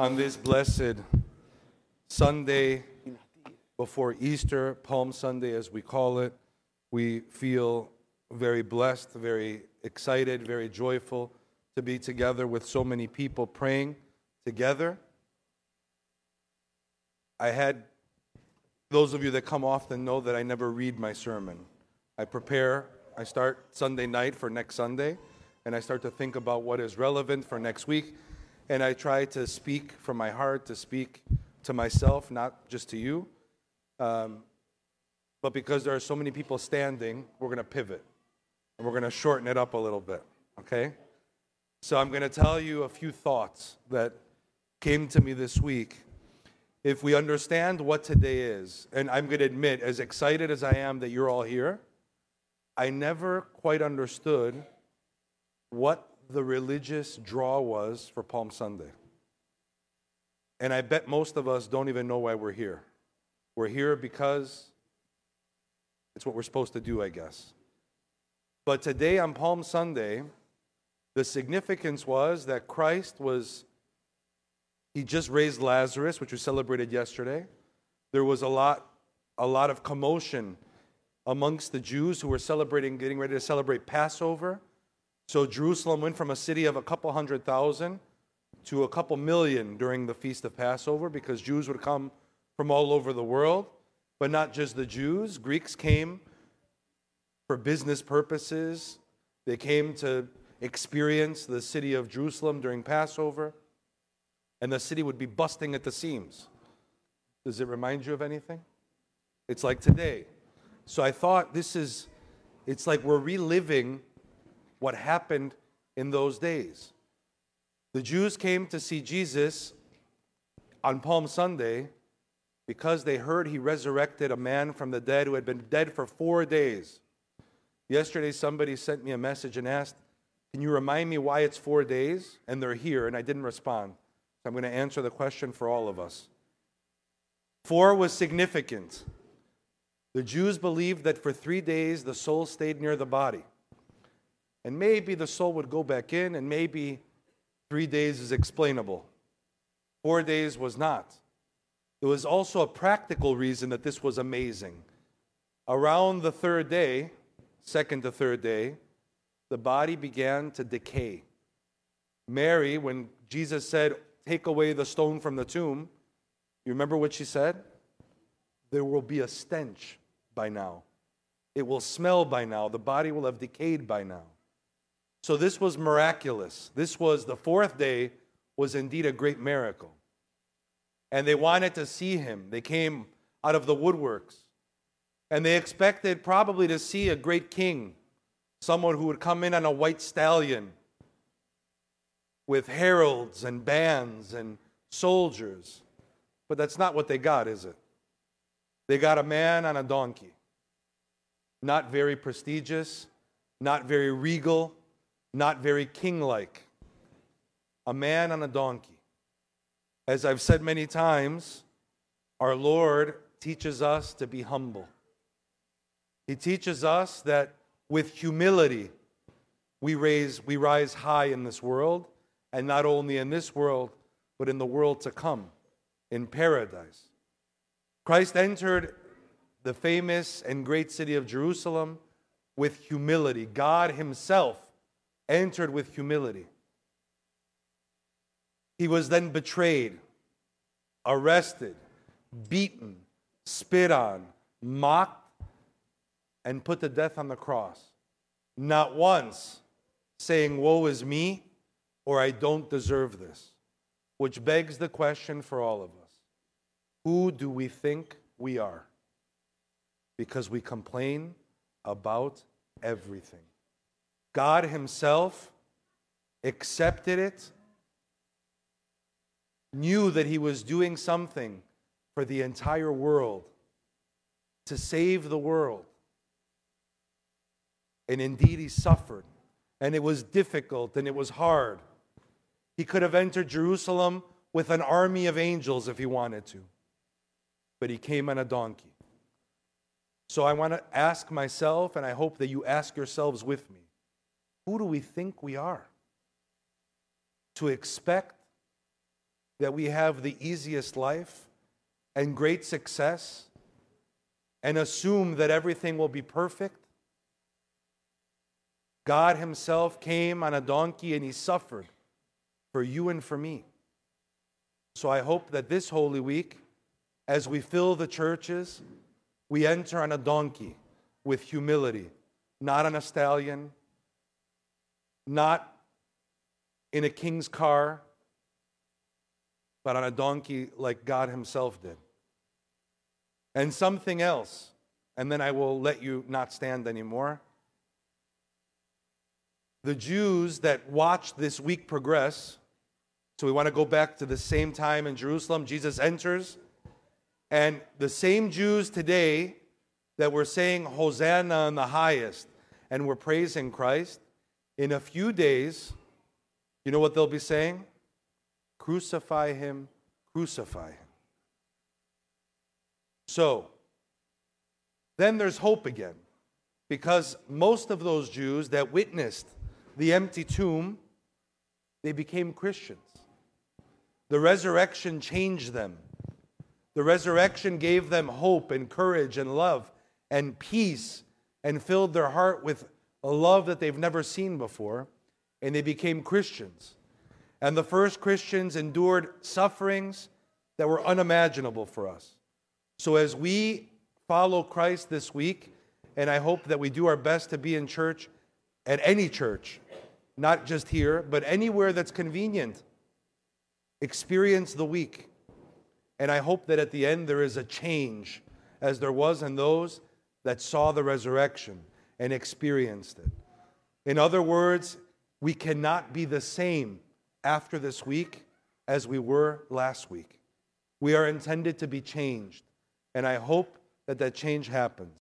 on this blessed Sunday before Easter, Palm Sunday as we call it. We feel very blessed, very excited, very joyful to be together with so many people praying together. I had those of you that come often know that I never read my sermon. I prepare, I start Sunday night for next Sunday, and I start to think about what is relevant for next week. And I try to speak from my heart, to speak to myself, not just to you. Um, but because there are so many people standing, we're going to pivot and we're going to shorten it up a little bit, okay? So I'm going to tell you a few thoughts that came to me this week. If we understand what today is, and I'm going to admit, as excited as I am that you're all here, I never quite understood what the religious draw was for Palm Sunday. And I bet most of us don't even know why we're here. We're here because it's what we're supposed to do, I guess. But today on Palm Sunday, the significance was that Christ was, he just raised Lazarus, which we celebrated yesterday. There was a lot, a lot of commotion amongst the Jews who were celebrating, getting ready to celebrate Passover. So Jerusalem went from a city of a couple hundred thousand to a couple million during the Feast of Passover because Jews would come from all over the world, but not just the Jews. Greeks came for business purposes, they came to experience the city of Jerusalem during Passover, and the city would be busting at the seams. Does it remind you of anything? It's like today. So I thought this is, it's like we're reliving what happened in those days. The Jews came to see Jesus on Palm Sunday because they heard he resurrected a man from the dead who had been dead for four days. Yesterday, somebody sent me a message and asked, Can you remind me why it's four days? And they're here, and I didn't respond. So I'm going to answer the question for all of us. Four was significant. The Jews believed that for three days the soul stayed near the body. And maybe the soul would go back in, and maybe three days is explainable. Four days was not. There was also a practical reason that this was amazing. Around the third day, second to third day, the body began to decay. Mary, when Jesus said, Take away the stone from the tomb, you remember what she said? There will be a stench by now. It will smell by now. The body will have decayed by now. So this was miraculous. This was the fourth day was indeed a great miracle. And they wanted to see him. They came out of the woodworks. And they expected probably to see a great king, someone who would come in on a white stallion with heralds and bands and soldiers. But that's not what they got, is it? They got a man on a donkey. Not very prestigious, not very regal, not very king like. A man on a donkey. As I've said many times, our Lord teaches us to be humble. He teaches us that with humility, we, raise, we rise high in this world, and not only in this world, but in the world to come, in paradise. Christ entered the famous and great city of Jerusalem with humility. God Himself entered with humility. He was then betrayed, arrested, beaten, spit on, mocked, and put to death on the cross. Not once saying, Woe is me, or I don't deserve this. Which begs the question for all of us Who do we think we are? Because we complain about everything. God Himself accepted it, knew that He was doing something for the entire world, to save the world. And indeed, He suffered, and it was difficult and it was hard. He could have entered Jerusalem with an army of angels if he wanted to, but he came on a donkey. So I want to ask myself, and I hope that you ask yourselves with me who do we think we are? To expect that we have the easiest life and great success and assume that everything will be perfect. God Himself came on a donkey and He suffered for you and for me. So I hope that this Holy Week, as we fill the churches, we enter on a donkey with humility, not on a stallion, not in a king's car, but on a donkey like God Himself did. And something else, and then I will let you not stand anymore. The Jews that watched this week progress, so we want to go back to the same time in Jerusalem. Jesus enters, and the same Jews today that were saying Hosanna in the highest and were praising Christ, in a few days, you know what they'll be saying? Crucify him, crucify him. So, then there's hope again. Because most of those Jews that witnessed the empty tomb, they became Christians. The resurrection changed them. The resurrection gave them hope and courage and love and peace and filled their heart with a love that they've never seen before, and they became Christians. And the first Christians endured sufferings that were unimaginable for us. So as we follow Christ this week, and I hope that we do our best to be in church at any church, not just here, but anywhere that's convenient, experience the week. And I hope that at the end there is a change, as there was in those that saw the resurrection and experienced it. In other words, we cannot be the same after this week as we were last week. We are intended to be changed, and I hope that that change happens.